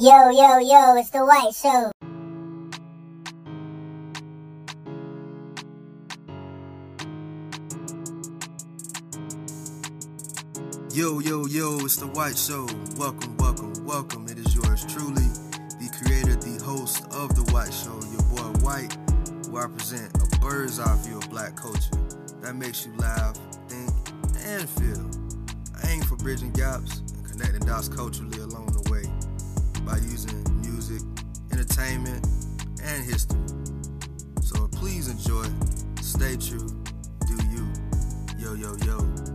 Yo, yo, yo, it's the White Show. Yo, yo, yo, it's the White Show. Welcome, welcome, welcome. It is yours truly, the creator, the host of the White Show, your boy White, where I present a bird's eye view of black culture that makes you laugh, think, and feel. I aim for bridging gaps and connecting dots culturally along by using music, entertainment, and history. So please enjoy, stay true, do you. Yo, yo, yo,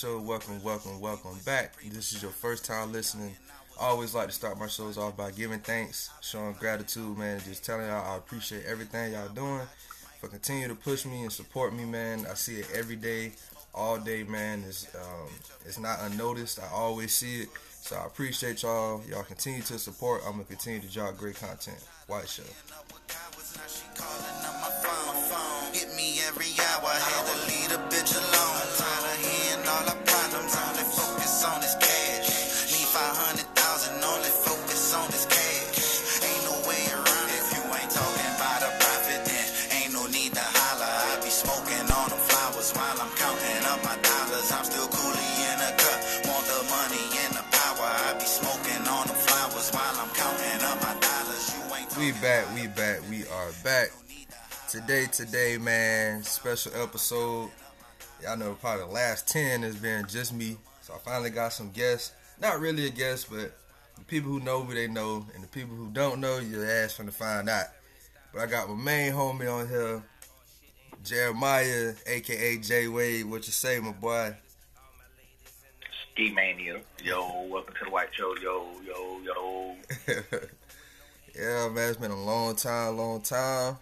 Show. Welcome, welcome, welcome back. This is your first time listening. I always like to start my shows off by giving thanks, showing gratitude, man, just telling y'all I appreciate everything y'all doing. For continue to push me and support me, man. I see it every day, all day, man. It's um, it's not unnoticed. I always see it. So I appreciate y'all. Y'all continue to support. I'm gonna continue to drop great content. White Show. Back, we back, we are back. Today, today, man, special episode. Y'all know probably the last 10 has been just me. So I finally got some guests. Not really a guest, but the people who know me, they know. And the people who don't know, you're asking to find out. But I got my main homie on here, Jeremiah, aka J Wade. What you say, my boy? Ski Mania. Yo, welcome to the White Show. Yo, yo, yo. yeah, man, it's been a long time, long time.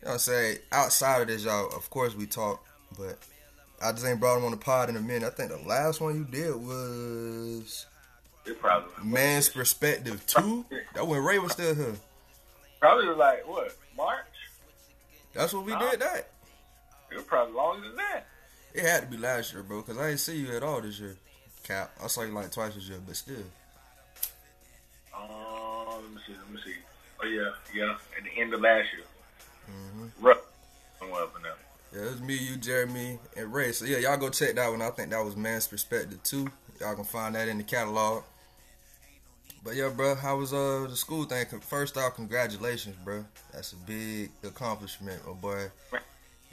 You know what I'm saying? Outside of this, y'all, of course we talk, but I just ain't brought him on the pod in a minute. I think the last one you did was Man's Perspective 2. That when Ray was still here. probably was like what March. That's what we did that. It was probably longer than that. It had to be last year, bro, because I didn't see you at all this year. Cap. I saw you like twice this year, but still. Let me see. Let me see. Oh yeah, yeah. At the end of last year. Mm-hmm. Rough. Up in there. Yeah, it was me, you, Jeremy, and Ray. So yeah, y'all go check that one. I think that was Man's Perspective too. Y'all can find that in the catalog. But yeah, bro, how was uh the school thing? First off, congratulations, bro. That's a big accomplishment, oh boy.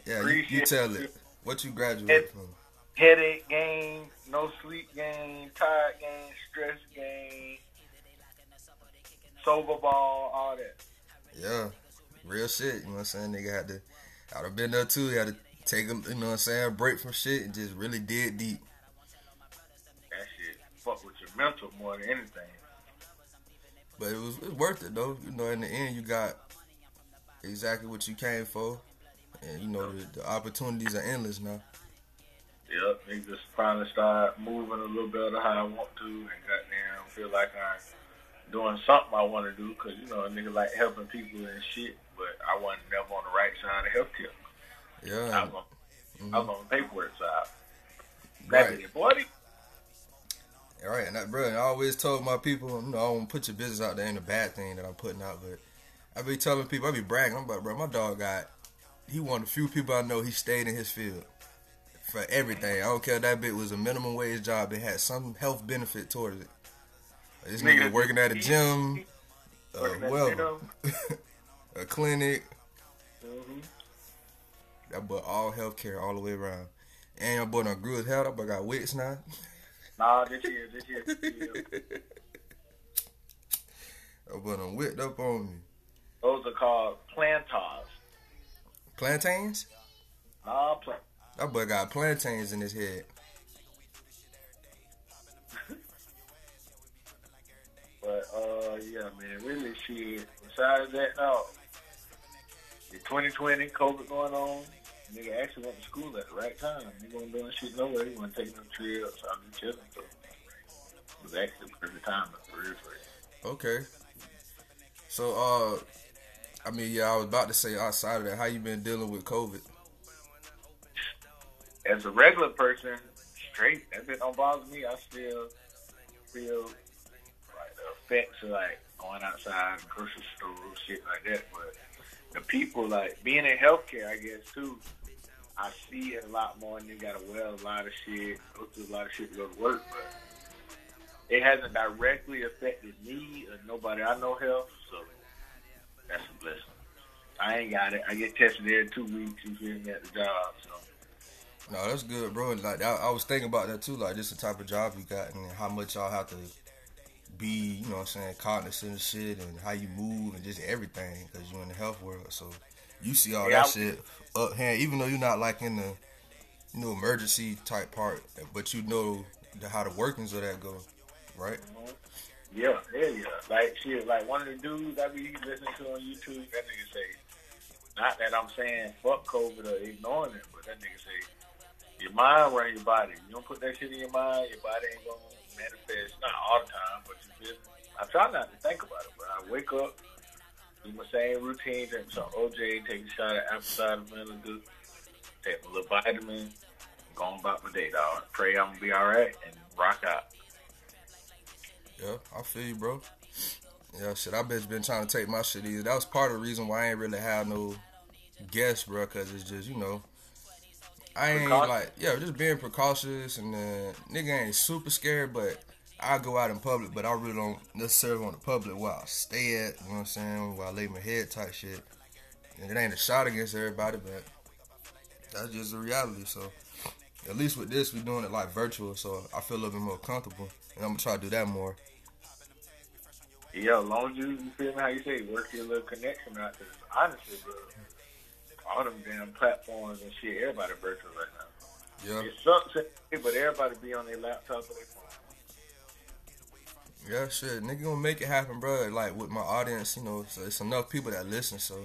Yeah, you, you tell it. What you graduated from? Headache game, no sleep game, tired game, stress game, sober ball, all that. Yeah, real shit. You know what I'm saying? Nigga had to, I'd have been there too. He had to take a, you know what I'm saying, break from shit and just really dig deep. That shit fuck with your mental more than anything. But it was, it was worth it though. You know, in the end, you got exactly what you came for, and you know the, the opportunities are endless now. Yep, they just finally start moving a little better how I want to, and goddamn feel like I'm doing something I want to do, cause you know a nigga like helping people and shit, but I wasn't never on the right side of healthcare. Yeah, I was on, I was on the paperwork side. Right. Boy. All right, and that, bro, I always told my people, you know, I don't put your business out there ain't a bad thing that I'm putting out, but I be telling people, I be bragging, I'm like, bro, my dog got, he one of the few people I know he stayed in his field for everything. I don't care if that bit was a minimum wage job, it had some health benefit towards it. This nigga Nigga, working at a gym, uh, well, a clinic, Mhm. that boy all healthcare all the way around. And your boy done grew his hair up, I got wits now. Nah, this year, this year, this year. but I'm whipped up on me. Those are called plantars. Plantains? Nah, plant. That boy got plantains in his head. But uh, yeah, man, really shit. Besides that, no. The 2020 COVID going on. Nigga actually went to school at the right time. He wasn't doing shit nowhere. He wasn't taking no trips. I was chilling. So it was actually the perfect time for real, for real. Okay. So, uh, I mean, yeah, I was about to say outside of that, how you been dealing with COVID? As a regular person, straight. That bit don't bother me. I still feel effects of like going outside, grocery store, shit like that. But the people, like being in healthcare, I guess too. I see it a lot more, and you gotta wear a lot of shit, go through a lot of shit to go to work, but it hasn't directly affected me or nobody I know health, so that's a blessing. I ain't got it. I get tested every two weeks, you feel me, at the job, so. No, that's good, bro. Like I, I was thinking about that too. Like just the type of job you got and how much y'all have to be, you know, what I'm saying, cognizant of shit and how you move and just everything because you're in the health world. So you see all Yeah, that I- shit up hand, even though you're not like in the, you know, emergency type part, but you know the, how the workings of that go, right? Mm-hmm. Yeah, yeah, yeah. Like shit, like one of the dudes I be listening to on YouTube, that nigga say, not that I'm saying fuck COVID or ignoring it, but that nigga say, your mind run your body. You don't put that shit in your mind, your body ain't gonna manifest. Not all the time, but you me? I try not to think about it, but I wake up, do my same routine, drink some OJ, take a shot of apple cider vinegar, take a little vitamin, go on about my day, dog. Pray I'm gonna be alright and rock out. Yeah, I feel you, bro. Yeah, shit, I bitch been trying to take my shit easy. That was part of the reason why I ain't really have no guests, bro, because it's just, you know, I ain't like, yeah, just being precautious and uh, nigga ain't super scared, but I go out in public, but I really don't necessarily want the public where I stay at, you know what I'm saying, where I lay my head type shit. And it ain't a shot against everybody, but that's just the reality, so. At least with this, we're doing it like virtual, so I feel a little bit more comfortable, and I'm gonna try to do that more. Yeah, as long as you, you feel me how you say, work your little connection out. Cause honestly, bro, all them damn platforms and shit, everybody virtual right now. Yeah. It sucks, but everybody be on their laptop or their phone. Yeah, shit, nigga gonna make it happen, bro. Like with my audience, you know, so it's enough people that listen. So,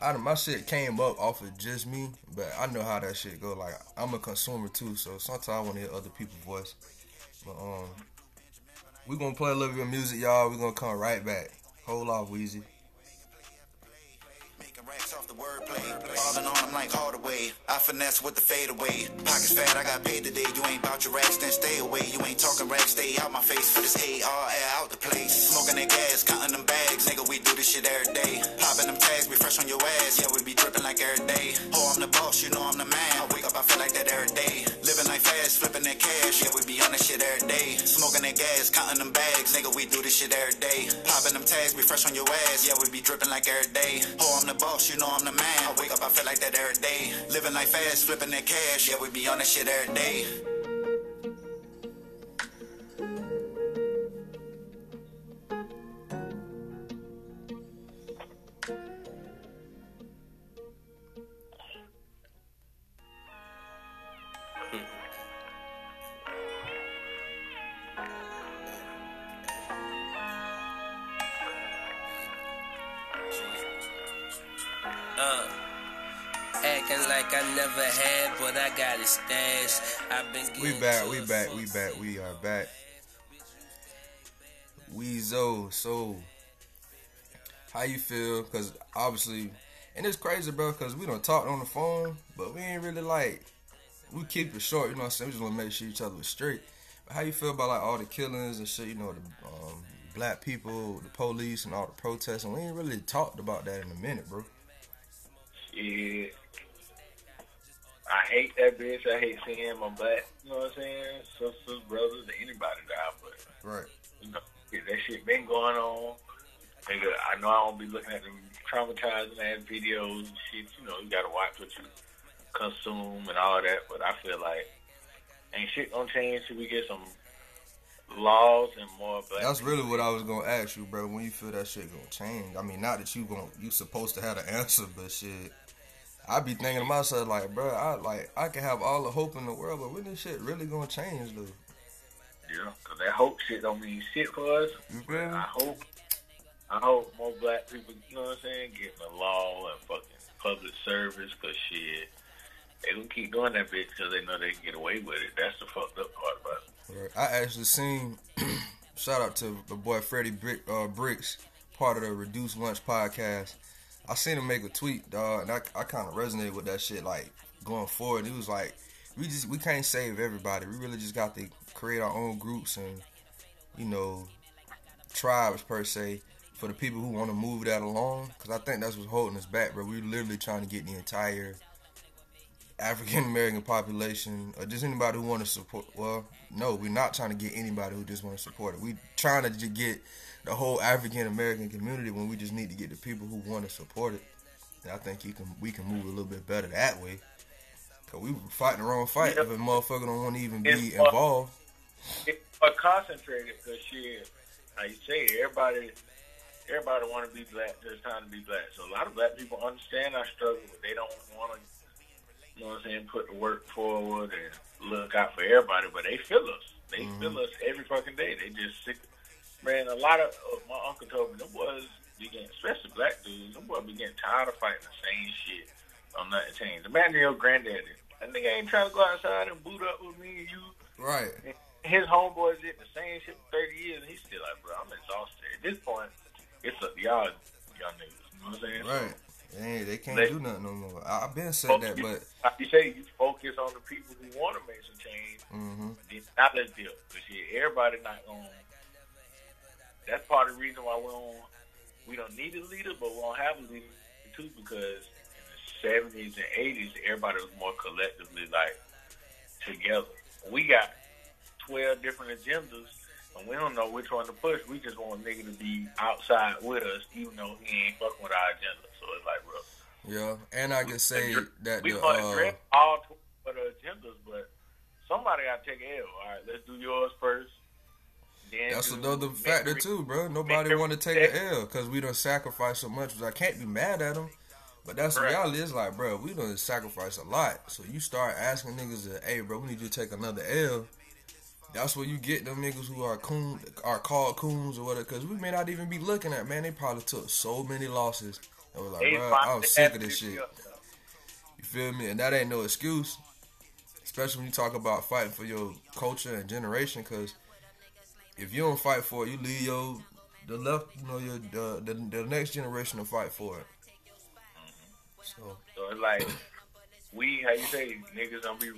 I my shit came up off of just me, but I know how that shit go. Like I'm a consumer too, so sometimes I want to hear other people's voice. But um, we gonna play a little bit of music, y'all. We gonna come right back. Hold off, Weezy. Racks off the wordplay. Falling on like Hardaway. I finesse with the fadeaway. Pockets fat, I got paid today. You ain't bout your racks, then stay away. You ain't talking racks, stay out my face for this AR out the place. Smoking that gas, counting them bags. Nigga, we do this shit every day. Popping them tags, we fresh on your ass. Yeah, we be dripping like every day. Oh, I'm the boss, you know I'm the man. I wake up, I feel like that every day. Living like fast, flipping that cash. Yeah, we be on that shit every day. Smoking that gas, counting them bags. Nigga, we do this shit every day. Popping them tags, we fresh on your ass. Yeah, we be dripping like every day. Oh, I'm the boss, you know I'm the man. I wake up, I feel like that every day. Living like fast, flipping that cash. Yeah, we be on that shit every day. Got it stashed. I've been We back, we back, we back, we are back. Weezo, so how you feel? Cause obviously, and it's crazy, bro. Cause we don't talk on the phone, but we ain't really like we keep it short. You know what I'm saying? We just want to make sure each other was straight. But how you feel about like all the killings and shit? You know, the um, black people, the police, and all the protests, and we ain't really talked about that in a minute, bro. Yeah. I hate that bitch. I hate seeing my black, you know what I'm saying? Sisters, brothers, anybody die, but Right. you know, that shit been going on. Nigga, I know I won't be looking at them traumatizing ass videos and shit. You know, you gotta watch what you consume and all that. But I feel like ain't shit gonna change till we get some laws and more black. That's really what I was gonna ask you, bro. When you feel that shit gonna change? I mean, not that you gonna you supposed to have an answer, but shit. I be thinking to myself like, bro, I like I can have all the hope in the world, but when this shit really gonna change, though? Yeah, cause that hope shit don't mean shit for us. You? I hope, I hope more black people, you know what I'm saying, getting the law and fucking public service, cause shit, they gonna keep doing that bitch because they know they can get away with it. That's the fucked up part about it. I actually seen. shout out to the boy Freddie Brick, uh, Bricks, part of the Reduced Lunch podcast. I seen him make a tweet, dog, and I, I kind of resonated with that shit. Like going forward, he was like, "We just we can't save everybody. We really just got to create our own groups and you know tribes per se for the people who want to move that along. Because I think that's what's holding us back, bro. We're literally trying to get the entire African American population, or just anybody who want to support. Well, no, we're not trying to get anybody who just want to support it. We trying to get the whole African American community when we just need to get the people who want to support it. And I think you can we can move a little bit better that way. Cause we were fighting the wrong fight if a motherfucker don't want to even be It's involved. It, but concentrated, cause shit, how you say, everybody, everybody want to be black. There's time to be black. So a lot of black people understand our struggle, but they don't want to, you know what I'm saying, put the work forward and look out for everybody. But they feel us. They mm-hmm. feel us every fucking day. They just sick. Man, a lot of uh, my uncle told me them boys be getting, especially black dudes, them boys be getting tired of fighting the same shit. on nothing changed. Imagine your granddaddy. That nigga ain't trying to go outside and boot up with me and you. Right. His homeboys did the same shit for 30 years, and he's still like, bro, I'm exhausted. At this point, it's up to y'all, y'all niggas. You know what I'm saying? Right. Hey, they can't They- do nothing no more. I've been said that, but like you say, you focus on the people who want to make some change. hmm Then not let's deal. Because everybody not going. That's part of the reason why we don't we don't need a leader, but we don't have a leader too. Because in the seventies and eighties, everybody was more collectively like together. We got twelve different agendas, and we don't know which one to push. We just want a nigga to be outside with us, even though he ain't fucking with our agenda. So it's like, bro, yeah, and I can say that we the want to uh, all twelve of the agendas, but somebody got to take L. All right, let's do yours first. That's another factor too, bro. Nobody want to take an L because we done sacrificed so much. I can't be mad at them, but that's the Right. reality. It's like, bro, we done sacrificed a lot. So you start asking niggas, "Hey, bro, we need you to take another L." That's where you get them niggas who are coon, are called coons or whatever. Because we may not even be looking at, man. They probably took so many losses and was like, They bro, I'm sick of this shit. up. You feel me? And that ain't no excuse. Especially when you talk about fighting for your culture and generation, because if you don't fight for it, you leave your the left, you know, your the, the next generation to fight for it. So So it's like we, how you say, niggas gonna be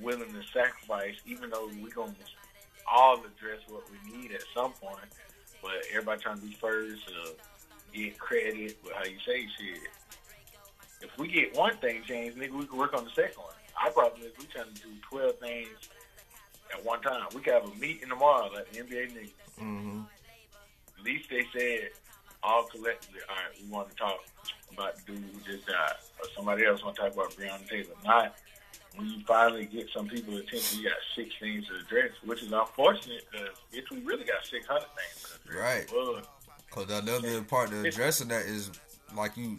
willing to sacrifice, even though we gonna all address what we need at some point. But everybody trying to be first, uh, get credit. But how you say shit. If we get one thing changed, nigga, we can work on the second one. Our problem is we trying to do twelve things at one time. We could have a meeting tomorrow, like the NBA niggas. hmm At least they said all collectively, all right, we want to talk about the dude who just died, or somebody else want to talk about Breonna Taylor. Not when you finally get some people's attention, you got six things to address, which is unfortunate because bitch, we really got six hundred things to address. Right. Well, Cause another part of addressing that is like you,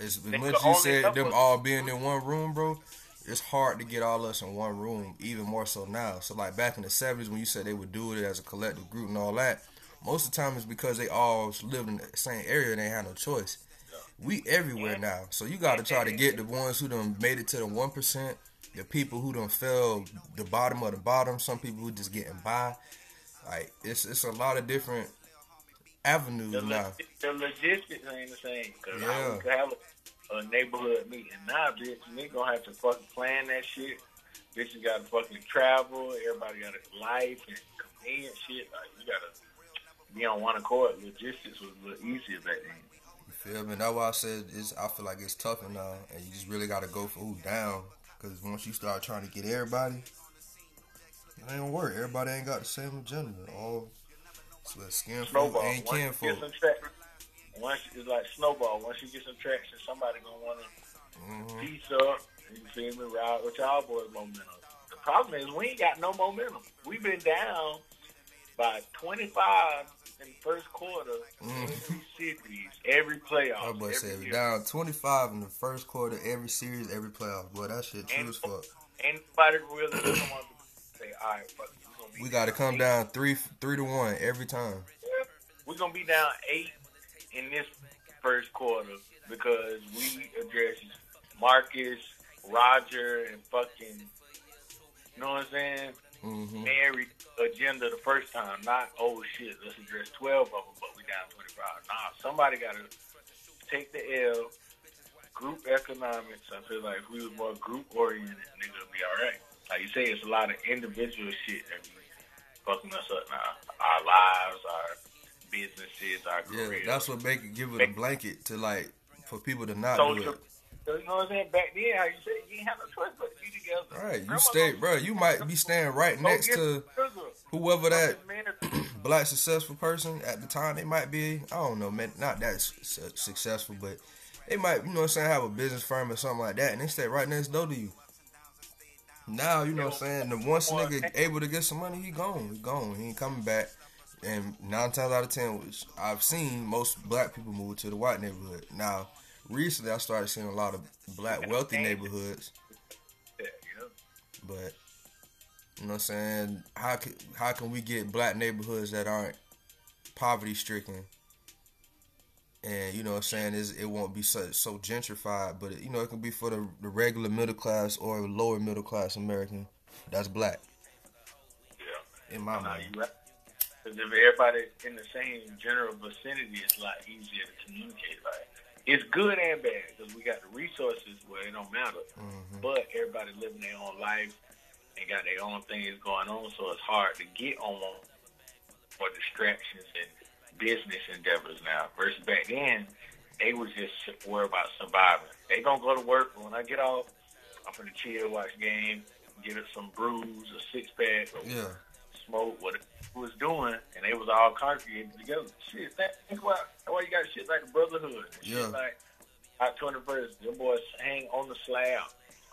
as much you said them all being in one room, bro. It's hard to get all us in one room, even more so now. So like back in the seventies when you said they would do it as a collective group and all that, most of the time it's because they all lived in the same area and they had no choice. We everywhere now, so you got to try to get the ones who done made it to the one percent, the people who done fell the bottom of the bottom, some people who just getting by. Like it's it's a lot of different avenues the, now. the logistics ain't the same because Yeah. we could have a, a neighborhood meeting. Now, bitch, nigga gonna have to fucking plan that shit. Bitches gotta fucking travel. Everybody got a life and convenient shit. Like you gotta be on one accord. Logistics was a little easier back then. You feel me? That's why I said it's. I feel like it's tougher now, uh, and you just really got to go for who down. Because once you start trying to get everybody, it ain't gonna work. Everybody ain't got the same agenda. All so skin folk ain't kin folk. Get some traction, once it's like snowball. Once you get some traction, somebody gonna wanna hmm piece up. You feel me? Ride with y'all boys momentum. The problem is we ain't got no momentum. We've been down by 25 in the first quarter, Mm. every series, every playoff. My boy every said year. down 25 in the first quarter, every series, every playoff. Boy, that shit true And- as fuck. Anybody really come on to say, all right, fuck, we gonna be We got to come eight. down three three to one every time. We're gonna be down eight in this first quarter because we addressed Marcus, Roger, and fucking. You know what I'm saying? hmm Mary agenda the first time, not oh shit, let's address twelve of them, but we down twenty five. Nah, somebody gotta take the L. Group economics. I feel like if we was more group oriented, nigga, would be all right. Like you say, it's a lot of individual shit that be fucking us up now. Our lives, our businesses, our Yeah, that's what make it give it a blanket to like for people to not do social. it. You know what I'm saying? Back then, how you say you ain't have no choice but to be together. All right, you Grandma stay, bro. You might be staying right next to whoever that black successful person at the time. They might be, I don't know, man, not that su- successful, but they might, you know, what I'm saying, have a business firm or something like that, and they stay right next door to you. Now, you know, what I'm saying, the once nigga able to get some money, he gone, he gone, he ain't coming back. And nine times out of ten, which I've seen most black people move to the white neighborhood. Now, recently, I started seeing a lot of black wealthy neighborhoods. Yeah, you know. But you know what I'm saying? How can how can we get black neighborhoods that aren't poverty stricken? And you know what I'm saying is it won't be so, so gentrified, but it, you know it can be for the, the regular middle class or lower middle class American that's black. Yeah. In my mind, right. Because if everybody in the same general vicinity, it's a lot easier to communicate. Like it's good and bad because we got the resources where it don't matter. Mm-hmm. But everybody living their own life and got their own things going on, so it's hard to get on for distractions and business endeavors now. Versus back then, they was just worried about surviving. They gonna go to work, but when I get off, I'm gonna chill, watch game, get it some brews, a six pack, or yeah, smoke, what it was doing, and they was all congregating together. Shit, that- that's why, that's why you got shit like the brotherhood. Shit like Hot 21st, your boys hang on the slab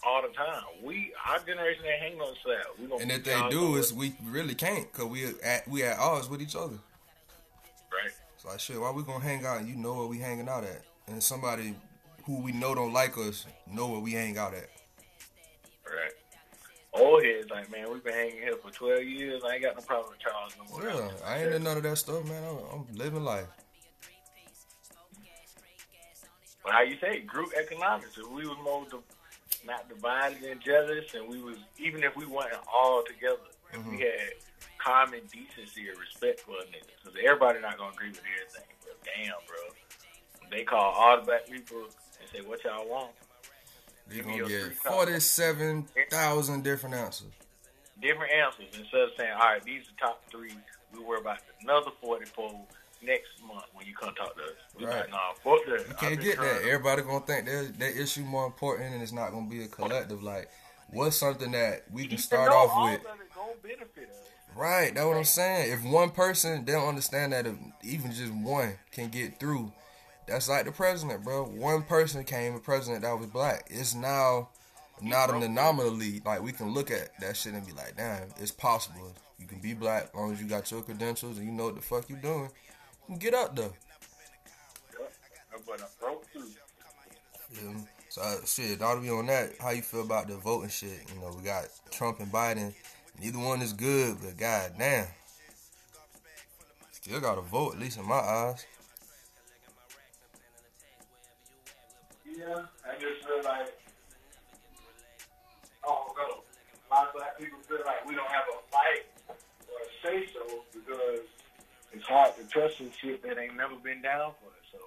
all the time. We, our generation ain't hanging on the slab. And if they do, is we really can't because we at we at odds with each other. right. So like shit, why we gonna hang out? and You know where we hanging out at, and somebody who we know don't like us know where we hang out at. Right. Old heads like, man, we've been hanging here for 12 years. I ain't got no problem with Charles no more. Yeah, I ain't in none of that stuff, man. I'm, I'm living life. But how you say group economics? If we was more di- not divided and jealous, and we was even if we weren't all together, if we mm-hmm. had common decency and respect for a nigga, because everybody not gonna agree with everything. But damn, bro, they call all the black people and say, "What y'all want?" Give gonna get forty-seven thousand different answers. Different answers instead of saying, "All right, these are top three. We worry about another forty-four next month when you come talk to us." We Right. like, nah, fuck that. You can't get that. Everybody gonna think that that issue more important, and it's not gonna be a collective. Like, what's something that we can start off with? All of it gonna benefit us. Right, that's what I'm saying. If one person they don't understand that if even just one can get through, that's like the president, bro. One person came a president that was black. It's now not an anomaly. Like we can look at that shit and be like, damn, it's possible. You can be black as long as you got your credentials and you know what the fuck you doing. You can get up there. But I broke. Yeah. So uh, shit, all to be on that. How you feel about the voting shit? You know, we got Trump and Biden. Neither one is good, but god damn. Still gotta vote, at least in my eyes. Yeah, I just feel like, oh no, a lot of black people feel like we don't have a fight or a say so because it's hard to trust some shit that ain't never been down for us. So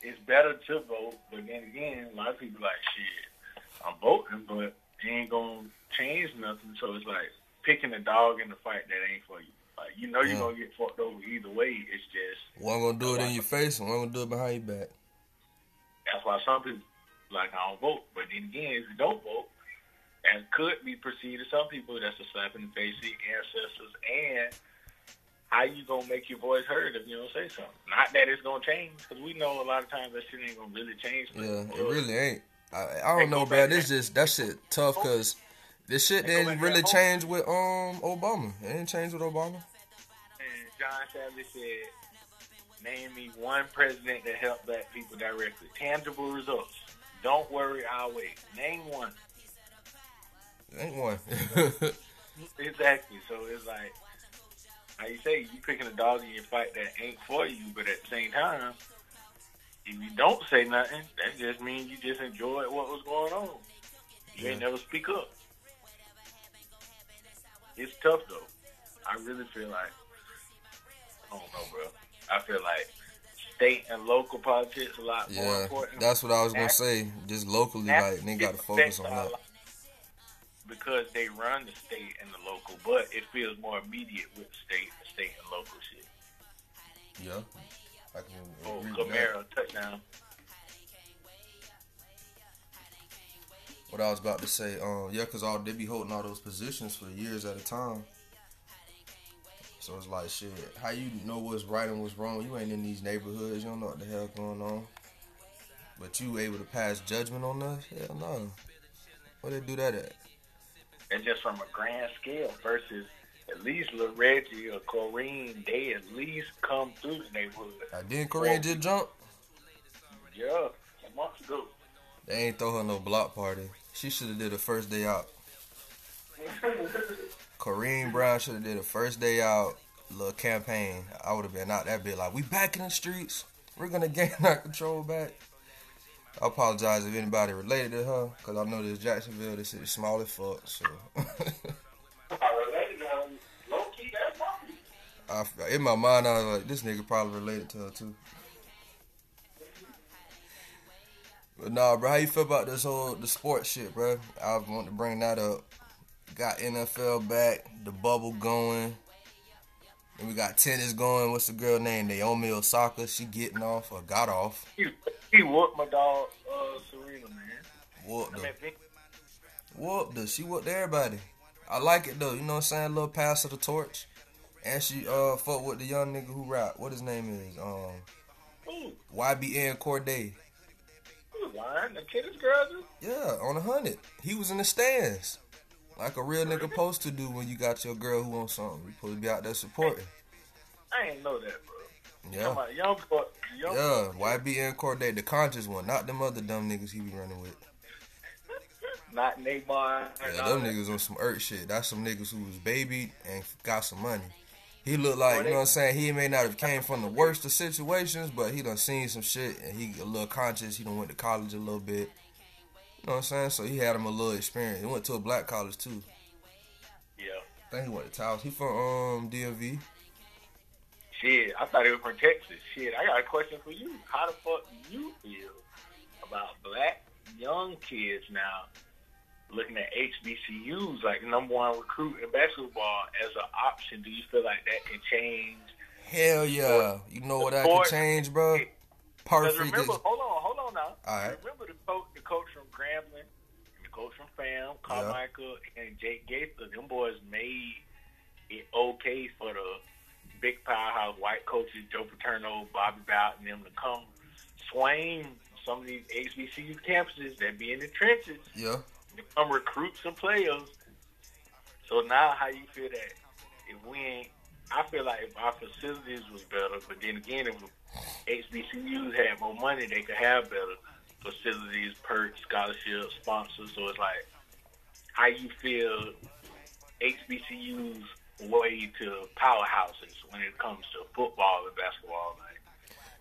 it's better to vote, but then again, a lot of people like shit. I'm voting, but it ain't gonna change nothing. So it's like picking a dog in the fight that ain't for you. Like you know you're Yeah. Mm. gonna get fucked over either way. It's just One gonna do it in your face, and one gonna do it behind your back. That's why some people like I don't vote. But then again, if you don't vote, that could be perceived to some people that's a slap in the face of your ancestors and how you gonna make your voice heard if you don't say something. Not that it's gonna change, because we know a lot of times that shit ain't gonna really change. Yeah, it really ain't. I, I don't know, bro. This just that shit tough because this shit didn't really change with um Obama. It didn't change with Obama. And John Sadly said, "Name me one president that helped black people directly. Tangible results. Don't worry, I'll wait. Name one." Name one. Exactly. So it's like, how you say, you picking a dog in your fight that ain't for you, but at the same time, if you don't say nothing, that just means you just enjoyed what was going on. You ain't never speak up. It's tough though. I really feel like, I don't know, bro. I feel like state and local politics a lot more yeah, important. that's what I was gonna say. Just locally, like they got to focus on that. Because they run the state and the local, but it feels more immediate with state, state and local shit. Yeah, I can Oh, agree with that. Camaro touchdown. What I was about to say, um, yeah, cause all they be holding all those positions for years at a time. So it's like shit. How you know what's right and what's wrong? You ain't in these neighborhoods. You don't know what the hell going on. But you able to pass judgment on us? Hell no. Where they do that at? And just from a grand scale versus at least Lil Reggie or Corrine, they at least come through the neighborhood. I didn't Corrine just jump. Yeah, a month ago. They ain't throw her no block party. She should have did the first day out. Corrine Brown should have did the first day out little campaign. I would have been out that bit like we back in the streets. We're gonna gain our control back. I apologize if anybody related to her, cause I know this Jacksonville, this is small as fuck. So I, in my mind, I was like, this nigga probably related to her too. But nah, bro, how you feel about this whole the sports shit, bro? I want to bring that up. Got NFL back, the bubble going. And we got tennis going. What's the girl name? Naomi Osaka. She getting off or got off. He, he whooped my dog, uh, Serena, man. Whooped I her. mean, Vic- Whooped her. She whooped everybody. I like it though. You know what I'm saying? A little pass of the torch. And she uh fuck with the young nigga who rap. What his name is? Um ooh, YBN Cordae. lying. The. Yeah, on a hundred. He was in the stands. Like a real nigga supposed to do when you got your girl who wants something. You supposed to be out there supporting. I ain't know that, bro. Yeah. About young young Yeah, YBN Cordae, the conscious one, not them other dumb niggas he be running with. not Nahmir. Yeah, them that. niggas on some earth shit. That's some niggas who was babied and got some money. He look like, you know what I'm saying? He may not have came from the worst of situations, but he done seen some shit and he a little conscious. He done went to college a little bit. You know what I'm saying? So he had him a little experience. He went to a black college too. Yeah. I think he went to Taos. He from um DMV. Shit, I thought he was from Texas. Shit, I got a question for you. How the fuck do you feel about black young kids now looking at HBCUs like number one recruit in basketball as an option? Do you feel like that can change? Hell yeah. You know what I can change, bro? Perfect. remember, hold on, hold on now. All right. Remember the coach, the coach from Grambling, and the coach from Fam, Carmichael, and Jake Gaither. Them boys made it okay for the big powerhouse white coaches, Joe Paterno, Bobby Bowden, them to come swing some of these HBCU campuses that be in the trenches Yeah. to come recruit some players. So now, how you feel that if we ain't? I feel like if our facilities was better, but then again, if HBCUs had more money, they could have better facilities, perks, scholarships, sponsors. So it's like, how you feel HBCUs way to powerhouses when it comes to football and basketball? Like,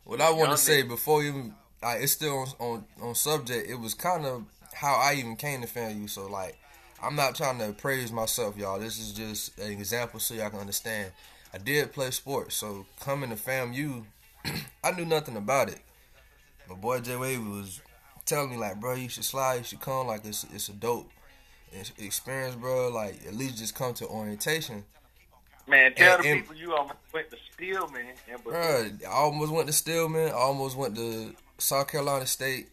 What I want to say before even, like, it's still on, on on subject. It was kind of how I even came to FAMU. So like, I'm not trying to praise myself, y'all. This is just an example so y'all can understand. I did play sports, so coming to FAMU, I knew nothing about it. My boy Jay Wavy was telling me like, bro, you should slide, you should come. Like, it's it's a dope experience, bro. Like, at least just come to orientation. man, tell And- the and- people you almost went to Stillman and Bruh, I almost went to Stillman. I almost went to South Carolina State.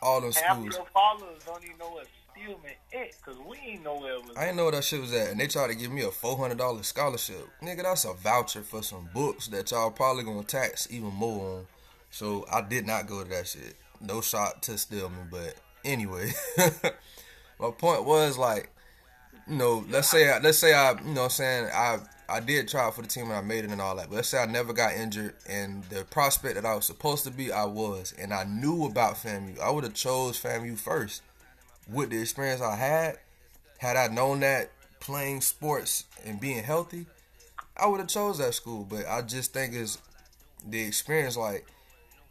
All half schools. your followers don't even know what Stillman is because we ain't know where it was. I didn't know where that shit was at, and they tried to give me a four hundred dollars scholarship. Nigga, that's a voucher for some books that y'all probably gonna tax even more on. So I did not go to that shit. No shot to Stillman, but anyway, my point was like, you know, let's say I, let's say I, you know, what I'm saying I I did try for the team and I made it and all that. But let's say I never got injured and the prospect that I was supposed to be, I was, and I knew about FAMU. I would have chose FAMU first. With the experience I had, had I known that playing sports and being healthy, I would have chose that school. But I just think it's the experience. Like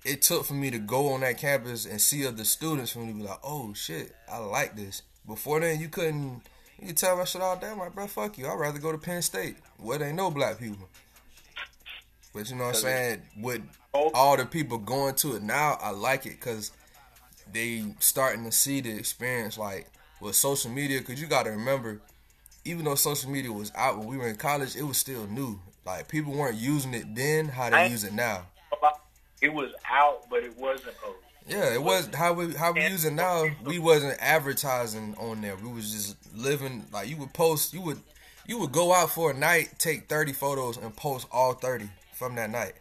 it took for me to go on that campus and see other students for me to be like, oh shit, I like this. Before then, you couldn't. You could tell my shit all day. I'm like, bro, fuck you. I'd rather go to Penn State where there ain't no black people. But you know what I'm saying? With all the people going to it now, I like it because they starting to see the experience like with social media. Because you got to remember, even though social media was out when we were in college, it was still new. Like people weren't using it then how they use it now. It was out, but it wasn't. A, Yeah, it was how we how we use it now. We wasn't advertising on there. We was just living like you would post. You would you would go out for a night, take thirty photos, and post all thirty from that night.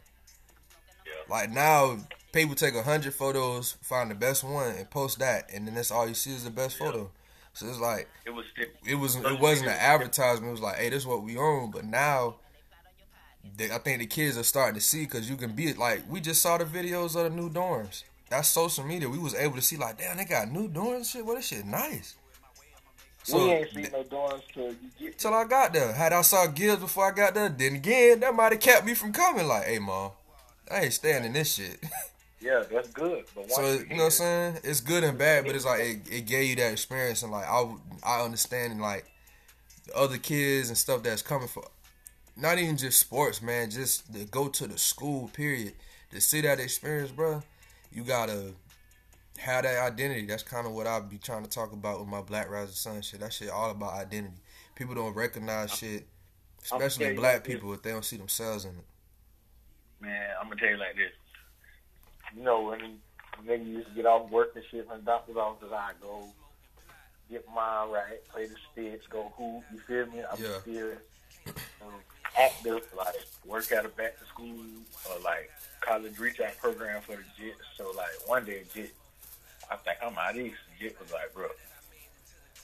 Yeah. Like now, people take hundred photos, find the best one, and post that, and then that's all you see is the best photo. So it's like it was it was it wasn't an advertisement. It was like, hey, this is what we own. But now, they, I think the kids are starting to see because you can be like we just saw the videos of the new dorms. That's social media. We was able to see like, damn, they got new dorms. and Shit, well, this shit nice. So we ain't seen no dorms till you get. till I got there. Had I saw Gibbs before I got there, then again, that might have kept me from coming. Like, hey, mom, I ain't standing this shit. Yeah, that's good. But So you you know what I'm saying? It's good and bad, but it's like it, it gave you that experience and like I I understand like the other kids and stuff that's coming for not even just sports, man, just to go to the school period to see that experience, bro. You gotta have that identity. That's kind of what I be trying to talk about with my Black Rising Sun shit. That shit all about identity. People don't recognize shit, especially black like this. people if they don't see themselves in it. Man, I'm gonna tell you like this. You know when niggas used to get off work and shit from the doctor's office, I go get mine right, play the sticks, go hoop. You feel me? I'm Yeah. still um, active, like work at a back to school or like college reach out program for the Jets. So like one day Jet, I think I'm out of east. Jet was like, bro,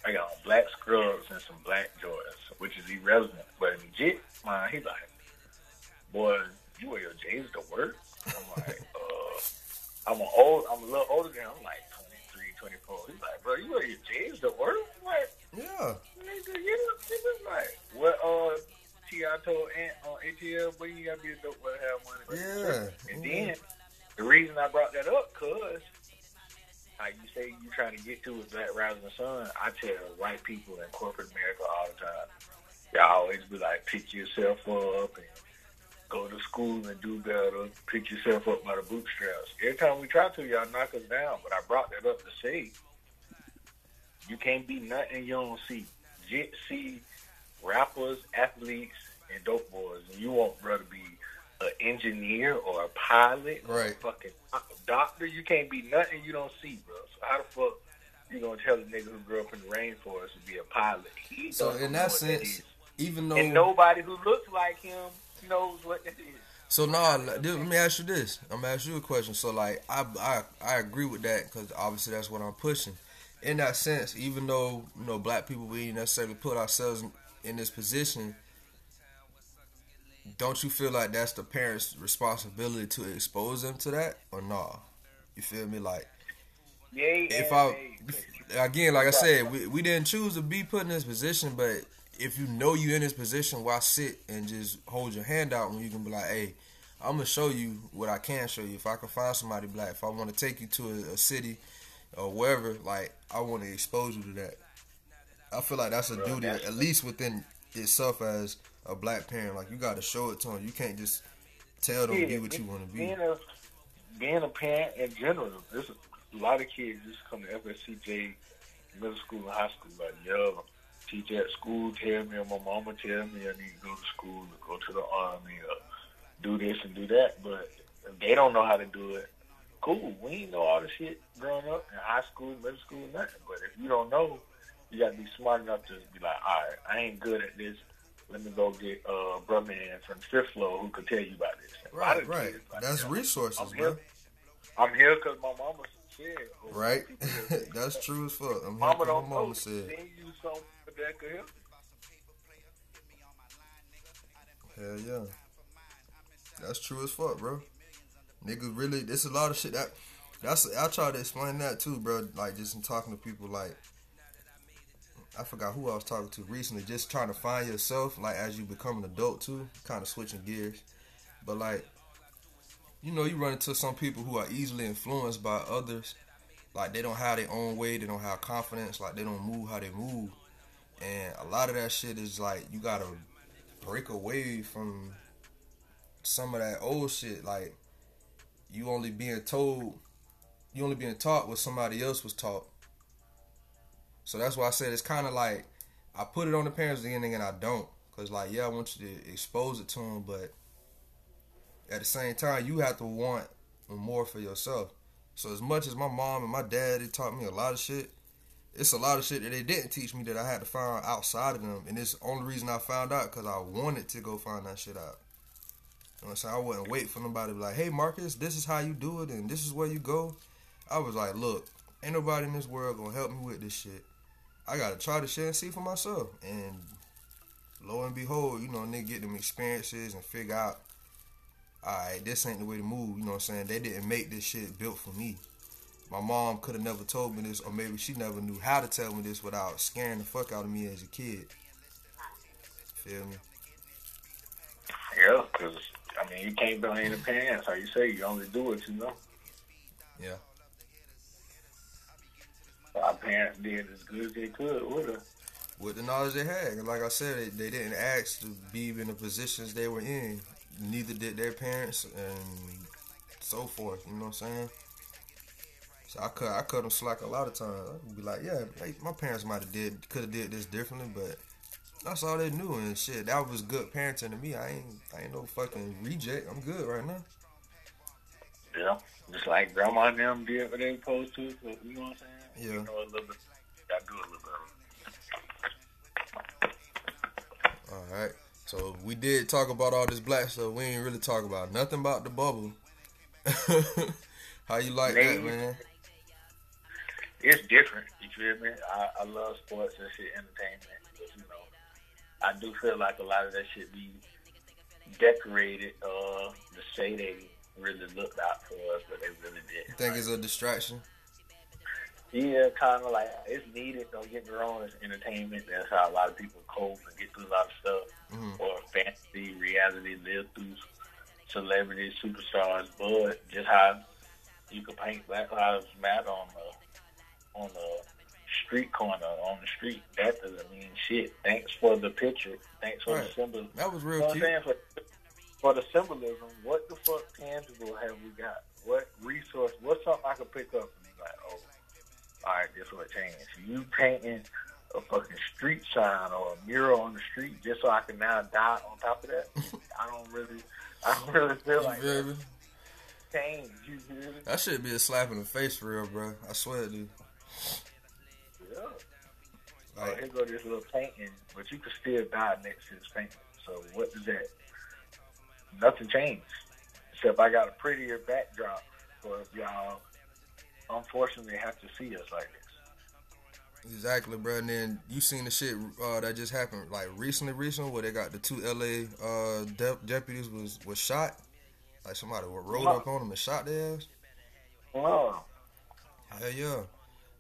I got on black scrubs and some black Jordans, which is irrelevant. But in Jet, man, he like, boy, you wear your J's to work? I'm like, uh, I'm an old, I'm a little older than him. I'm like 23, 24. He's like, bro, you wear your J's to work? I'm like, Yeah. nigga, you know, nigga, like, what, uh, T.I. told Ant on uh, ATL, but you gotta be a dope boy to have money. to go to Yeah. And then, the reason I brought that up, cuz, like you say you trying to get to with Black Rising Sun, I tell white people in corporate America all the time, y'all always be like, pick yourself up and go to school and do better, pick yourself up by the bootstraps. Every time we try to, y'all knock us down. But I brought that up to say, you can't be nothing you don't see. Jet see rappers, athletes, and dope boys, and you want brother to be an engineer or a pilot or a Right. fucking doctor. You can't be nothing you don't see, bro. So how the fuck you gonna tell a nigga who grew up in the rainforest to be a pilot? He So in that sense, is. even though and nobody who looks like him knows what that is. So nah, let me ask you this. I'm gonna ask you a question. So like, I I I agree with that because obviously that's what I'm pushing. In that sense, even though you know black people we ain't necessarily put ourselves in, this position, don't you feel like that's the parents' responsibility to expose them to that or nah? You feel me? Like if I again, like I said, we, we didn't choose to be put in this position, but if you know you're in this position, why sit and just hold your hand out when you can be like, hey, I'm gonna show you what I can show you. If I can find somebody black, if I want to take you to a, a city or wherever, like I want to expose you to that. I feel like that's a Bro, duty, that's- at least within itself as a black parent. Like you got to show it to them. You can't just tell them Yeah, be what you want to be. Being a being a parent in general, there's a lot of kids just come to FSCJ middle school and high school like, yo, teacher at school tell me or my mama tell me I need to go to school or go to the army or do this and do that. But if they don't know how to do it, cool. We ain't know all the shit growing up in high school, middle school, nothing. But if you don't know, you gotta be smart enough to be like, all right, I ain't good at this. Let me go get uh brother man from fifth floor who could tell you about this. And Right, right. like, That's resources, I'm bro. here. I'm here because my mama said. Right? That's true as fuck. I'm Mama happy my don't know. mama said. You something for that could help. Hell yeah. That's true as fuck, bro. Niggas really, there's a lot of shit that. That's I try to explain that too, bro. Like just in talking to people, like I forgot who I was talking to recently. Just trying to find yourself, like as you become an adult too. Kind of switching gears, but like you know, you run into some people who are easily influenced by others. Like they don't have their own way, they don't have confidence, like they don't move how they move. And a lot of that shit is like you gotta break away from some of that old shit. Like you only being told, you only being taught what somebody else was taught. So that's why I said it's kind of like I put it on the parents the ending and I don't, cause like yeah I want you to expose it to them, but at the same time you have to want more for yourself. So as much as my mom and my dad they taught me a lot of shit, it's a lot of shit that they didn't teach me that I had to find outside of them, and it's the only reason I found out because I wanted to go find that shit out. You know what I'm saying? I wouldn't wait for nobody to be like, hey, Marcus, this is how you do it, and this is where you go. I was like, look, ain't nobody in this world gonna help me with this shit. I gotta try the shit and see for myself. And lo and behold, you know, nigga get them experiences and figure out, alright, this ain't the way to move. You know what I'm saying? They didn't make this shit built for me. My mom could have never told me this, or maybe she never knew how to tell me this without scaring the fuck out of me as a kid. Feel me? Yeah, because I mean, you can't blame the parents. How you say you only do what you know. Yeah. Our parents did as good as they could with us. With the knowledge they had. And like I said, they, they didn't ask to be in the positions they were in. Neither did their parents and so forth. You know what I'm saying? So I cut I cut them slack a lot of times. I'd be like, yeah, my parents might have did could have did this differently, but that's all they knew and shit. That was good parenting to me. I ain't I ain't no fucking reject. I'm good right now. Yeah, just like grandma and them did what they supposed to. You know what I'm saying? Yeah. You know a little bit. I do a little bit. All right. So we did talk about all this black stuff. We ain't really talk about nothing about the bubble. How you like that, Man. It's different. You feel me? I, I love sports and shit, entertainment. But, you know, I do feel like a lot of that shit be decorated uh, to say they really looked out for us, but they really didn't. You think it's a distraction? Yeah, kind of like it's needed. Don't get me wrong. It's entertainment. That's how a lot of people cope and get through a lot of stuff. Mhm. Or fantasy, reality, live through celebrities, superstars. But just how you could paint Black Lives Matter on the on the street corner on the street. That doesn't mean shit. Thanks for the picture. Thanks for Right. the symbolism. That was You real know cute. For, for the symbolism, what the fuck tangible have we got? What resource? What's something I could pick up and be like, oh, all right, this what changed. You painting a fucking street sign or a mural on the street just so I can now die on top of that? I don't really, I don't really feel like that change. You feel me? That should be a slap in the face for real, bro. I swear, dude. Yeah. Oh, here go this little painting, but you could still die next to this painting. So what does that? Nothing changed, except I got a prettier backdrop for y'all unfortunately have to see us like this. exactly, bro. And then you seen the shit uh, that just happened, like recently, recently, where they got the two LA uh, de- deputies was was shot. Like somebody rolled up on them and shot their ass. Oh, Hell yeah.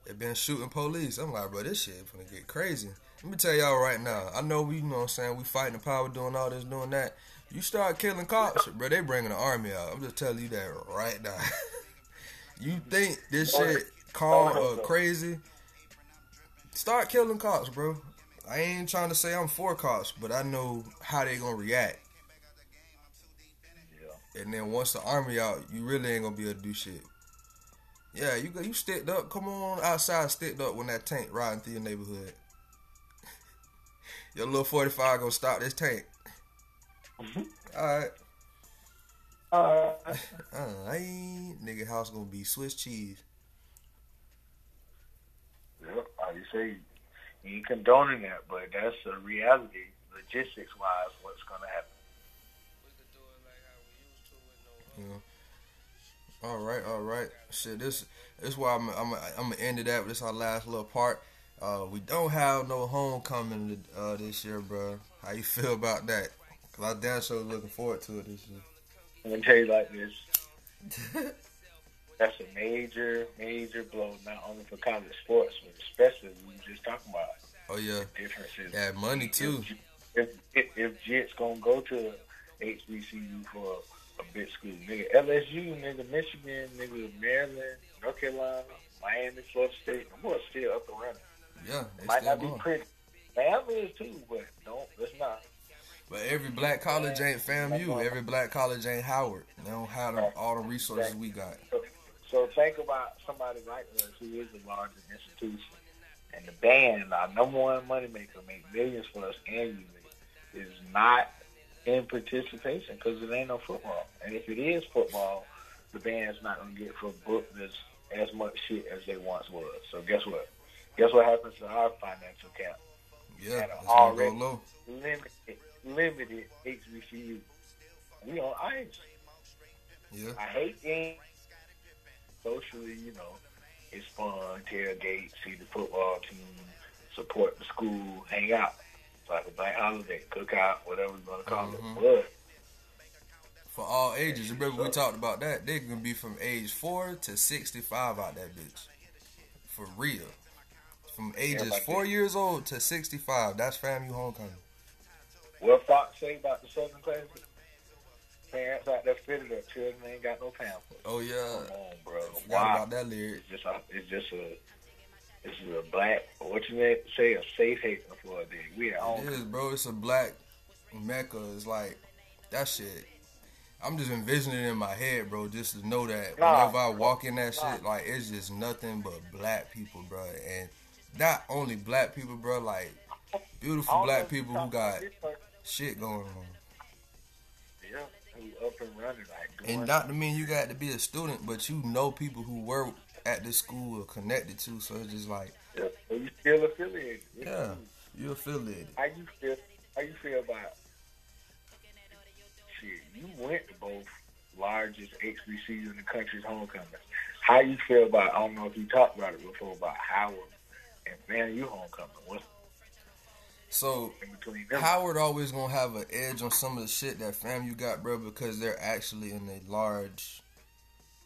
They been shooting police. I'm like, bro, this shit gonna get crazy. Let me tell y'all right now. I know we, you know what I'm saying, we fighting the power, doing all this, doing that. You start killing cops, bro, they bringing the army out. I'm just telling you that right now. you think this shit calm or uh, crazy? Start killing cops, bro. I ain't trying to say I'm for cops, but I know how they gonna react. yeah. And then once the army out, you really ain't gonna be able to do shit. Yeah, you go, you sticked up. Come on outside, sticked up when that tank riding through your neighborhood. your little forty five gonna stop this tank. All right, Uh, uh, I ain't nigga house gonna be Swiss cheese. yeah, like you say, you ain't condoning that, but that's the reality, logistics wise, what's gonna happen. We could do it like how we used to with no You know. All right, all right. Shit, this this why I'm I'm I'm gonna end it at. This our last little part. Uh, we don't have no homecoming uh, this year, bro. How you feel about that? Cause I damn sure looking forward to it this year. I'm gonna tell you like this. That's a major, major blow, not only for college sports, but especially we were just talking about Oh yeah, differences. yeah, money too. If if, if Jets gonna go to HBCU for a big school, nigga, LSU, nigga, Michigan, nigga, Maryland, North Carolina, Miami, Florida State, them boys still up and running. Yeah, they Might not be pretty. Miami is too, but don't let's not. But every black college ain't FAMU. Every black college ain't Howard. They don't have them, all the resources we got. So, so think about somebody like us who is a larger institution, and the band, our number one moneymaker, make millions for us annually, is not in participation because it ain't no football. And if it is football, the band's not gonna get for booked as as much shit as they once was. So guess what? Guess what happens to our financial cap? Yeah, it's gonna go already- low. Limited, limited HBCU. We on ice. Yeah, I hate games. Socially, you know, it's fun. Tailgate, see the football team, support the school, hang out. It's like a bank holiday, cookout, whatever we're gonna call Mhm. it. But for all ages. Remember we talked about that. They can be from age four to sixty-five out that bitch. For real. From ages like four that. years old to sixty-five. That's FAMU homecoming. What Fox say about the Southern Classic? Parents out there fitted up, children ain't got no pamphlet. Oh yeah, Come on, bro. Why? about that lyric. It's just a, it's just a, this is a black, what you say, a safe haven for a day. We at home. It is, bro. It's a black mecca. It's like that shit. I'm just envisioning it in my head, bro. Just to know that Nah. whenever I walk in that shit, like it's just nothing but black people, bro. And not only black people, bro. Like beautiful I don't know black people who got. Shit going on. Yeah, who up and running, like And not to mean you got to be a student, but you know people who work at the school or connected to. So it's just like, Yeah, so you still affiliated. It's yeah, you affiliated. How you feel? How you feel about? Shit, you went to both largest HBCU in the country's homecoming. How you feel about? I don't know if you talked about it before about Howard and FAMU homecoming. What's So in between them? Howard always gonna have an edge on some of the shit that FAMU got, bro, because they're actually in a large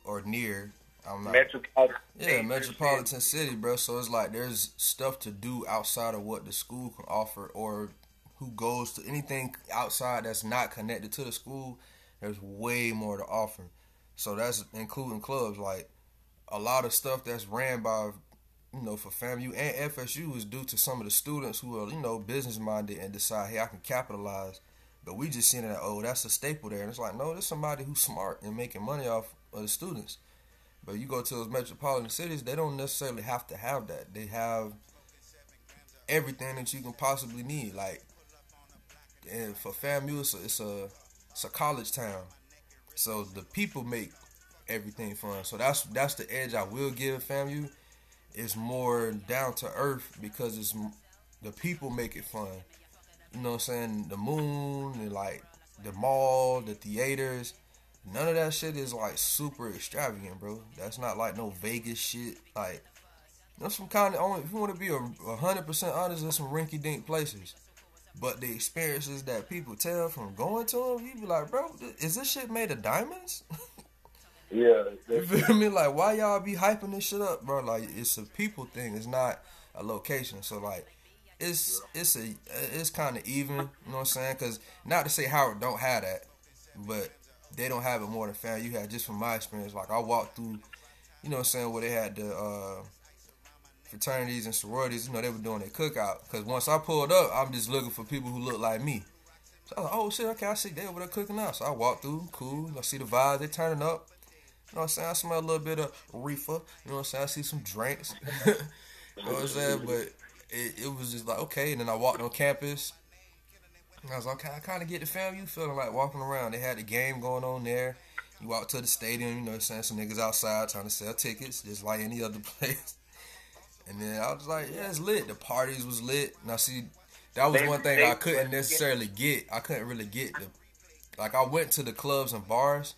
or near. I'm not. Metropolitan. Yeah, metropolitan city, bro. So it's like there's stuff to do outside of what the school can offer, or who goes to anything outside that's not connected to the school. There's way more to offer. So that's including clubs. Like a lot of stuff that's ran by, you know, for FAMU and FSU is due to some of the students who are, you know, business minded and decide, hey, I can capitalize. But we just seeing that, oh, that's a staple there. And it's like, no, there's somebody who's smart and making money off of the students. But you go to those metropolitan cities, they don't necessarily have to have that. They have everything that you can possibly need. Like, and for FAMU, it's a, it's a it's a college town, so the people make everything fun. So that's that's the edge I will give FAMU. It's more down to earth because it's the people make it fun. You know what I'm saying? The moon and like the mall, the theaters. None of that shit is like super extravagant, bro. That's not like no Vegas shit. Like, there's some kind of only if you want to be a hundred percent honest, there's some rinky dink places. But the experiences that people tell from going to them, you be like, bro, is this shit made of diamonds? Yeah, you feel me? Like, why y'all be hyping this shit up, bro? Like, it's a people thing. It's not a location. So like, it's it's a it's kind of even. You know what I'm saying? Because not to say Howard don't have that, but they don't have it more than fan. You had just from my experience. Like, I walked through, you know what I'm saying, where they had the. uh fraternities and sororities, you know, they were doing their cookout. Because once I pulled up, I'm just looking for people who look like me. So I was like, oh shit, okay, I see they over there cooking out. So I walked through, cool. I see the vibes, they turning up. You know what I'm saying? I smell a little bit of reefer. You know what I'm saying? I see some drinks. you know what I'm saying? But it, it was just like, okay. And then I walked on campus. And I was like, okay, I kind of get the fam. You feeling like walking around. They had the game going on there. You walk to the stadium, you know what I'm saying? Some niggas outside trying to sell tickets, just like any other place. And then I was like, yeah, it's lit. The parties was lit. Now see, that was They- one thing I couldn't necessarily get. I couldn't really get the like I went to the clubs and bars,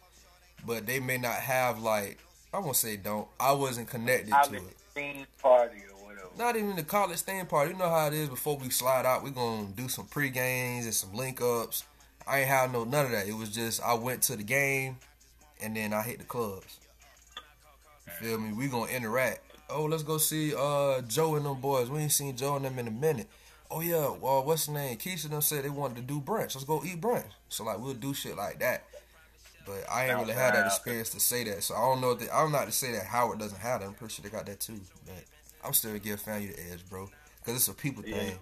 but they may not have like I won't say don't. I wasn't connected to it. theme party or whatever. Not even the college theme party. You know how it is. Before we slide out, we gonna do some pre games and some link ups. I ain't had no none of that. It was just I went to the game, and then I hit the clubs. You feel me? We gonna interact. Oh, let's go see uh Joe and them boys. We ain't seen Joe and them in a minute. Oh yeah, well what's the name? Keisha and them said they wanted to do brunch. Let's go eat brunch. So like we'll do shit like that. But I ain't really had that experience to say that. So I don't know. If they, I'm not to say that Howard doesn't have that. I'm pretty sure they got that too. But I'm still gonna give FAMU the edge, bro, because it's a people Yeah. thing.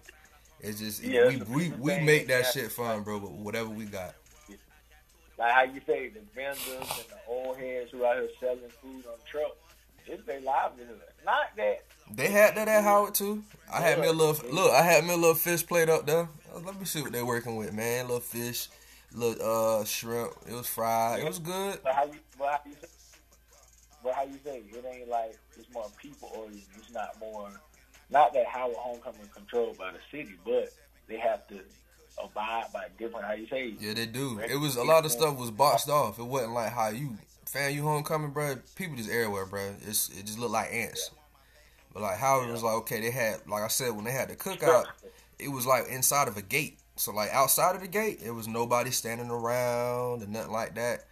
It's just Yeah, we it's a we, we make that shit fun, bro. But whatever we got. Like how you say, the vendors and the old heads who out here selling food on trucks, it's their livelihood. Not that They had that at Howard too. I had me a little look. I had me a little fish plate up there. Let me see what they're working with, man. Little fish, little uh shrimp. It was fried. It was good. But how you, but how you say, but how you say it ain't like it's more people oriented. It's not more, not that Howard Homecoming is controlled by the city, but they have to abide by different. How you say? Yeah, they do. It was a lot of stuff was boxed off. It wasn't like how you FAMU homecoming, bro. People just everywhere, bro. It's it just looked like ants. But like Howard was like, okay, they had like I said when they had the cookout, it was like inside of a gate. So like outside of the gate, it was nobody standing around and nothing like that.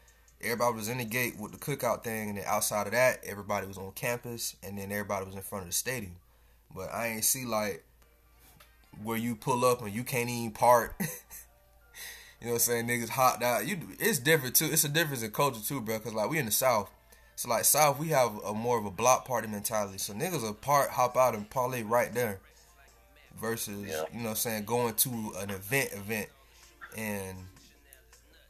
Everybody was in the gate with the cookout thing, and then outside of that, everybody was on campus, and then everybody was in front of the stadium. But I ain't see like where you pull up and you can't even park. you know what I'm saying? Niggas hopped out. You, it's different too. It's a difference in culture too, bro. Cause like we in the South, so like South, we have a more of a block party mentality. So niggas will part, hop out and parlay right there. Versus, Yeah. you know what I'm saying, going to an event, event, and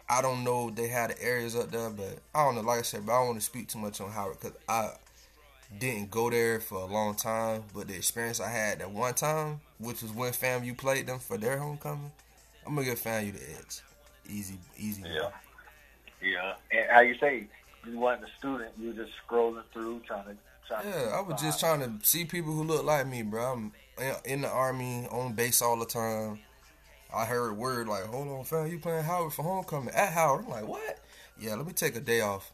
I don't know if they had the areas up there, but I don't know. Like I said, but I don't want to speak too much on Howard because I didn't go there for a long time. But the experience I had that one time, which was when FAMU played them for their homecoming, I'm gonna give FAMU the edge. Easy, easy. Yeah. Yeah, and how you say you wasn't a student, you were just scrolling through trying to. Trying to Yeah, I was just trying to see people who look like me, bro. I'm in- the army, on base all the time. I heard word like, "Hold on, fam, you playing Howard for homecoming at Howard?" I'm like, "What?" Yeah, let me take a day off.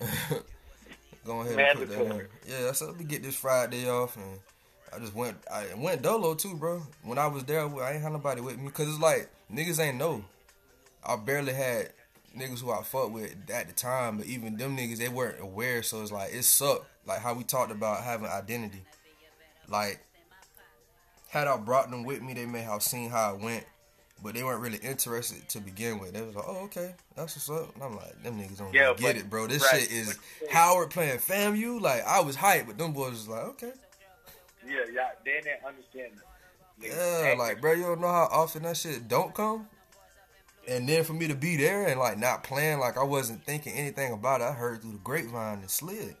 Go ahead and put that in. Yeah, so let me get this Friday off, and I just went. I went dolo too, bro. When I was there, I ain't had nobody with me because it's like niggas ain't know. I barely had niggas who I fucked with at the time, but even them niggas they weren't aware. So it's like it sucked. Like how we talked about having identity. Like had I brought them with me, they may have seen how it went, but they weren't really interested to begin with. They was like, "Oh, okay, that's what's up." And I'm like, "Them niggas don't Yeah, get but- it, bro. This right, shit is Howard playing FAMU." Like I was hyped, but them boys was like, "Okay." Yeah, yeah, they didn't understand. The Yeah, like bro, you don't know how often that shit don't come. And then for me to be there and like not playing, like I wasn't thinking anything about it. I heard through the grapevine and slid.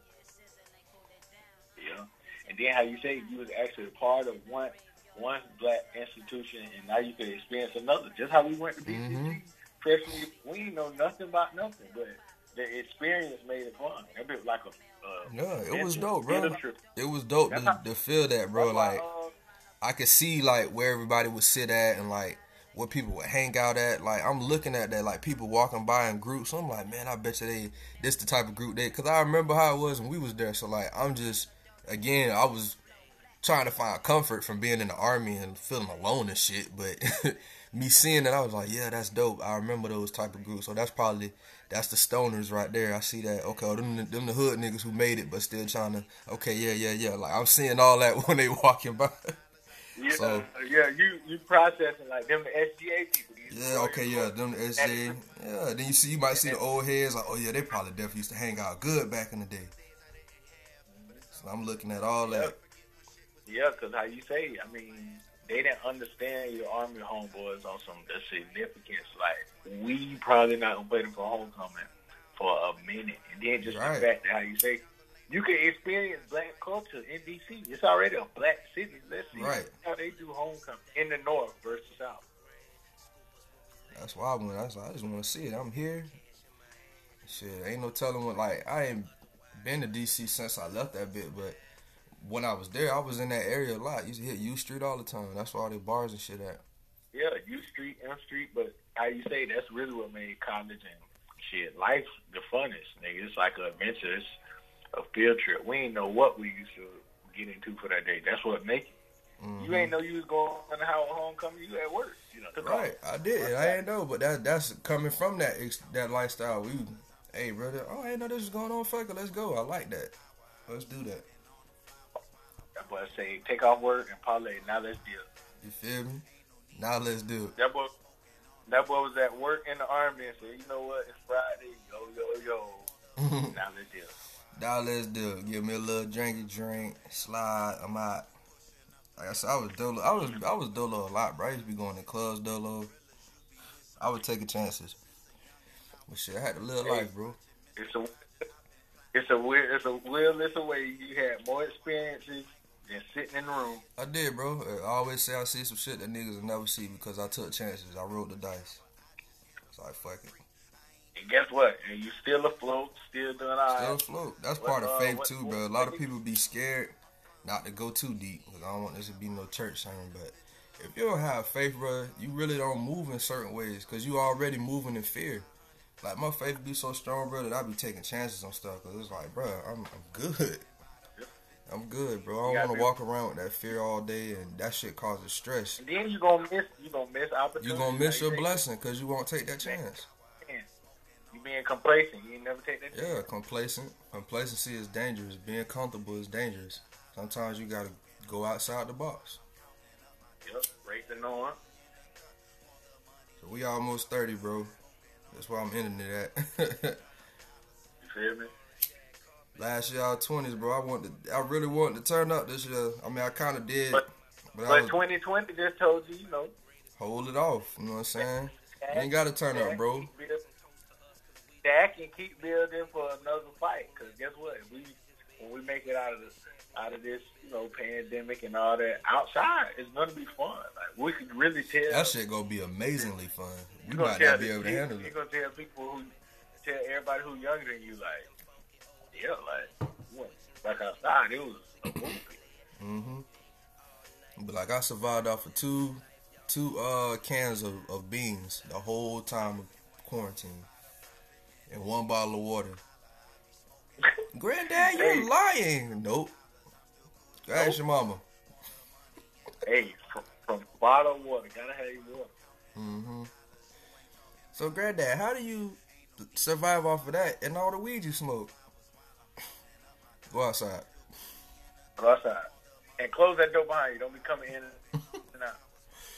Yeah, and then how you say you was actually a part of one one black institution, and now you could experience another. Just how we went to BCG Mhm. freshman, we didn't know nothing about nothing, but the experience made it fun. It was like a uh, Yeah, it was dope, bro. It was dope to, how- to feel that, bro. Like uh, I could see like where everybody would sit at and like what people would hang out at. Like I'm looking at that, like people walking by in groups. I'm like, man, I bet you they this the type of group they. Cause I remember how it was when we was there. So like I'm just again, I was trying to find comfort from being in the army and feeling alone and shit. But me seeing that, I was like, yeah, that's dope. I remember those type of groups. So that's probably that's the stoners right there. I see that. Okay, oh, them, the- them the hood niggas who made it, but still trying to. Okay, yeah, yeah, yeah. Like I'm seeing all that when they walking by. yeah, so- yeah, you you processing like them the SGA people. Yeah, okay, yeah, them the SJ. Yeah, then you see, you might see the old heads like, oh yeah, they probably definitely used to hang out good back in the day. So I'm looking at all that. Yeah, because how you say, I mean, they didn't understand your Army homeboys on some the significance. Like, we probably not going to play them for homecoming for a minute. And then just Right. the fact that how you say, you can experience black culture in D.C. It's already a black city. Let's see Right. how they do homecoming in the North versus South. That's why I went. I, like, I just want to see it. I'm here. Shit, ain't no telling what. Like I ain't been to DC since I left that bit, but when I was there, I was in that area a lot. Used to hit U Street all the time. That's where all the bars and shit at. Yeah, U Street, M Street, but how you say, that's really what made college and shit, life the funnest, nigga. It's like an adventure. It's a field trip. We ain't know what we used to get into for that day. That's what make it. You ain't mm-hmm. know you was going on how homecoming. You at work. You know, off. Right, I did. I ain't know, but that that's coming from that that lifestyle. We, hey brother, oh I ain't know this was going on. Fuck it, let's go. I like that. Let's do that. That boy say, take off work and parlay. Now let's deal. You feel me? Now let's do it. That boy, that boy was at work in the army and said, you know what? It's Friday. Yo, yo, yo. now let's deal. Now let's do it. Give me a little drinky drink, slide. I'm out. Like I said, I was dolo. I was I was dolo a lot, bro. I used to be going to clubs dolo. I was taking chances. But shit, I had to live life, bro. It's a, it's a weird, it's a weird, it's a way you had more experiences than sitting in the room. I did, bro. I always say I see some shit that niggas will never see because I took chances. I rolled the dice. So I fuck it. And guess what? And you still afloat, still doing all right. Still float. That's What, part of uh, faith what- too, what- bro. A lot of people be scared not to go too deep because I don't want this to be no church sermon. But if you don't have faith, bro, you really don't move in certain ways because you already moving in fear. Like my faith be so strong, bro, that I be taking chances on stuff because it's like, bro, I'm I'm good. I'm good, bro. I don't want to walk around with that fear all day, and that shit causes stress. And then you gonna miss, you gonna miss opportunities. You gonna miss Like your you blessing because you won't take that chance. You being complacent, you ain't never take that. Yeah, complacent. Complacency is dangerous. Being comfortable is dangerous. Sometimes you gotta go outside the box. Yep, racing on. So we almost thirty, bro. That's why I'm ending it at. You feel me? Last year was twenties, bro. I wanted, to, I really wanted to turn up this year. I mean, I kind of did, But- but, But was 2020 just told you, you know, hold it off. You know what I'm saying? You ain't gotta turn up, bro. Stack and keep building for another fight. Cause guess what? If we when we make it out of this out of this, you know, pandemic and all that, outside it's gonna be fun. Like we can really tell. That shit gonna be amazingly fun. We might not be able to handle it. gonna tell people who tell everybody who younger than you, like, yeah, like, what, like outside it was a movie. hmm But like I survived off of two, two uh cans of, of beans the whole time of quarantine, and one bottle of water. Granddad, you're Hey. lying. Nope. Go ask your mama. hey, from, from bottled water, gotta have your water. hmm So, Granddad, how do you survive off of that and all the weed you smoke? Go outside. Go outside and close that door behind you. Don't be coming in and out.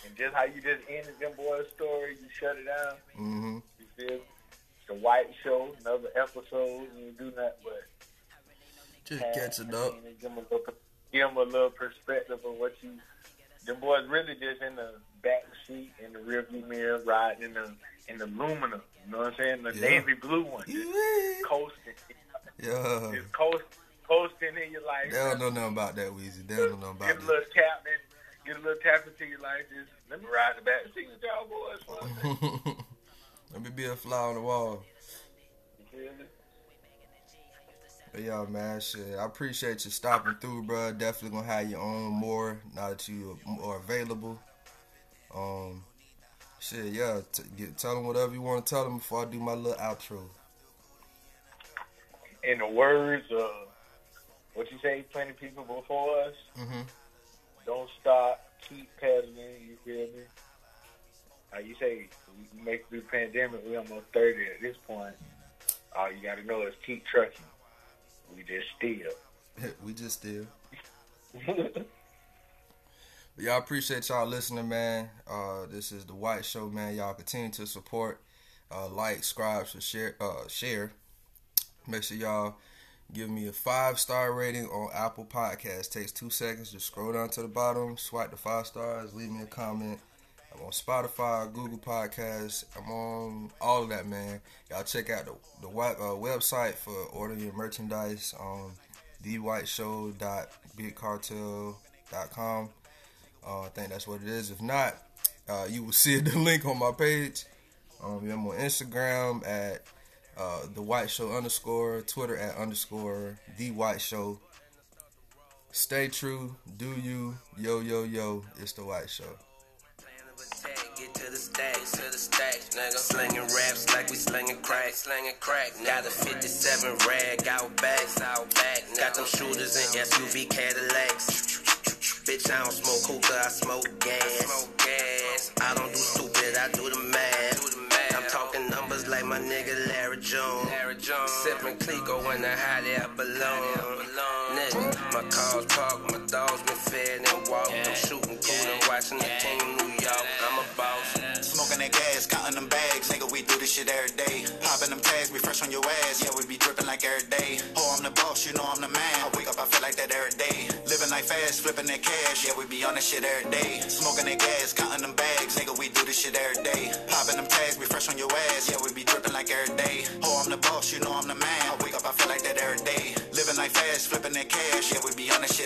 And just how you just ended them boys' story, you shut it down. hmm You feel? It's the White Show, another episode. and You do nothing but Just have- catching up. Give them, a little, give 'em a little perspective of what you. Them boys really just in the back seat in the rearview mirror, riding in the in the aluminum. You know what I'm saying? The Yeah. navy blue one, just coasting, Yeah. just coast, coasting in your life. They don't know nothing about that, Weezy. They don't know Get about a little tap in, get a little tap into your life. Just let me ride the back seat with y'all boys. Let me be a fly on the wall. You? But yeah, man, shit. I appreciate you stopping through, bro. Definitely gonna have you on more now that you are available. Um, shit, yeah. T- get, tell them whatever you want to tell them before I do my little outro. In the words of what you say, plenty of people before us, Mm-hmm. don't stop, keep pedaling. You feel me? Like you say, we make it through the pandemic. We almost thirty at this point. All you got to know is keep trucking. We just still. we just still. But y'all appreciate y'all listening, man. Uh, this is the White Show, man. Y'all continue to support, uh, like, subscribe, so share, uh, share. Make sure y'all give me a five star rating on Apple Podcast. Takes two seconds. Just scroll down to the bottom, swipe the five stars, leave me a comment. I'm on Spotify, Google Podcasts. I'm on all of that, man. Y'all check out the the uh, website for ordering your merchandise on thewhiteshow.bigcartel.com. Uh, I think that's what it is. If not, uh, you will see the link on my page. Um, I'm on Instagram at uh, the White Show underscore, Twitter at underscore the White Show. Stay true, do you, yo yo yo. It's the White Show. Get to the to the nigga. Slinging raps like we slinging crack, slinging crack. Got a 57 rag out out back. Got them shooters in SUV Cadillacs. Bitch, I don't smoke hookah, I smoke gas. I don't do stupid, I do the math. I'm talking numbers like my nigga Larry Jones. Sipping Clico when I hide it, I belong. Nigga, my cars parked, my dogs been fed and walked. I'm shooting cool and watching the team New York. I'm a boss. Smoking that gas, counting them bags. Nigga, we do this shit every day. Popping them tags, we fresh on your ass. Yeah, we be dripping like every day. Oh, I'm the boss, you know I'm the man. I wake up, I feel like that every day. Like fast, flipping that cash. Yeah, we be on that shit every day. Smoking that gas, counting them bags. Nigga, we do this shit every day. Popping them tags, we fresh on your ass. Yeah, we be dripping like every day. Oh, I'm the boss, you know I'm the man. I wake up, I feel like that every day. Living like fast, flipping that cash. Yeah, we be on that shit